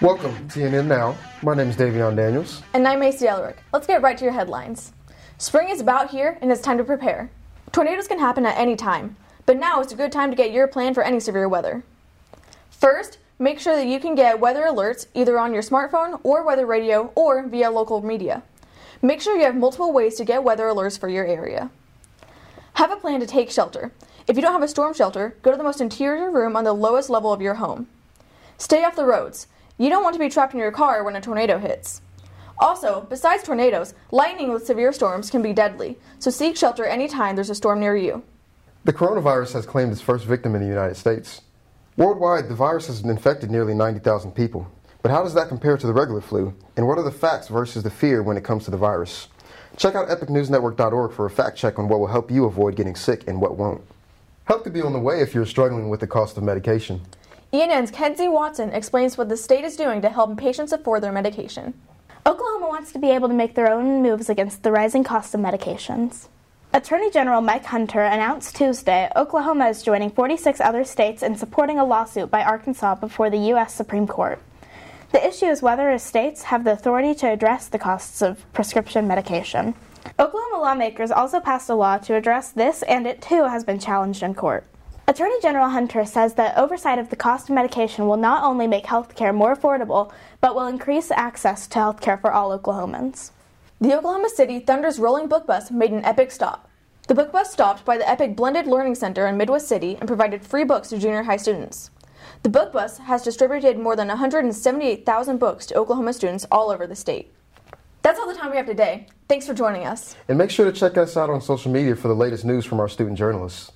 Welcome to ENN Now. My name is Davion Daniels. And I'm Macy Ellerick. Let's get right to your headlines. Spring is about here, and it's time to prepare. Tornadoes can happen at any time, but now is a good time to get your plan for any severe weather. First, make sure that you can get weather alerts either on your smartphone or weather radio or via local media. Make sure you have multiple ways to get weather alerts for your area. Have a plan to take shelter. If you don't have a storm shelter, go to the most interior room on the lowest level of your home. Stay off the roads. You don't want to be trapped in your car when a tornado hits. Also, besides tornadoes, lightning with severe storms can be deadly, so seek shelter anytime there's a storm near you. The coronavirus has claimed its first victim in the United States. Worldwide, the virus has infected nearly 90,000 people. But how does that compare to the regular flu? And what are the facts versus the fear when it comes to the virus? Check out epicnewsnetwork.org for a fact check on what will help you avoid getting sick and what won't. Help could be on the way if you're struggling with the cost of medication. ENN's Kenzie Watson explains what the state is doing to help patients afford their medication. Oklahoma wants to be able to make their own moves against the rising cost of medications. Attorney General Mike Hunter announced Tuesday Oklahoma is joining 46 other states in supporting a lawsuit by Arkansas before the U.S. Supreme Court. The issue is whether states have the authority to address the costs of prescription medication. Oklahoma lawmakers also passed a law to address this, and it too has been challenged in court. Attorney General Hunter says that oversight of the cost of medication will not only make health care more affordable, but will increase access to health care for all Oklahomans. The Oklahoma City Thunder's rolling book bus made an epic stop. The book bus stopped by the Epic Blended Learning Center in Midwest City and provided free books to junior high students. The book bus has distributed more than 178,000 books to Oklahoma students all over the state. That's all the time we have today. Thanks for joining us. And make sure to check us out on social media for the latest news from our student journalists.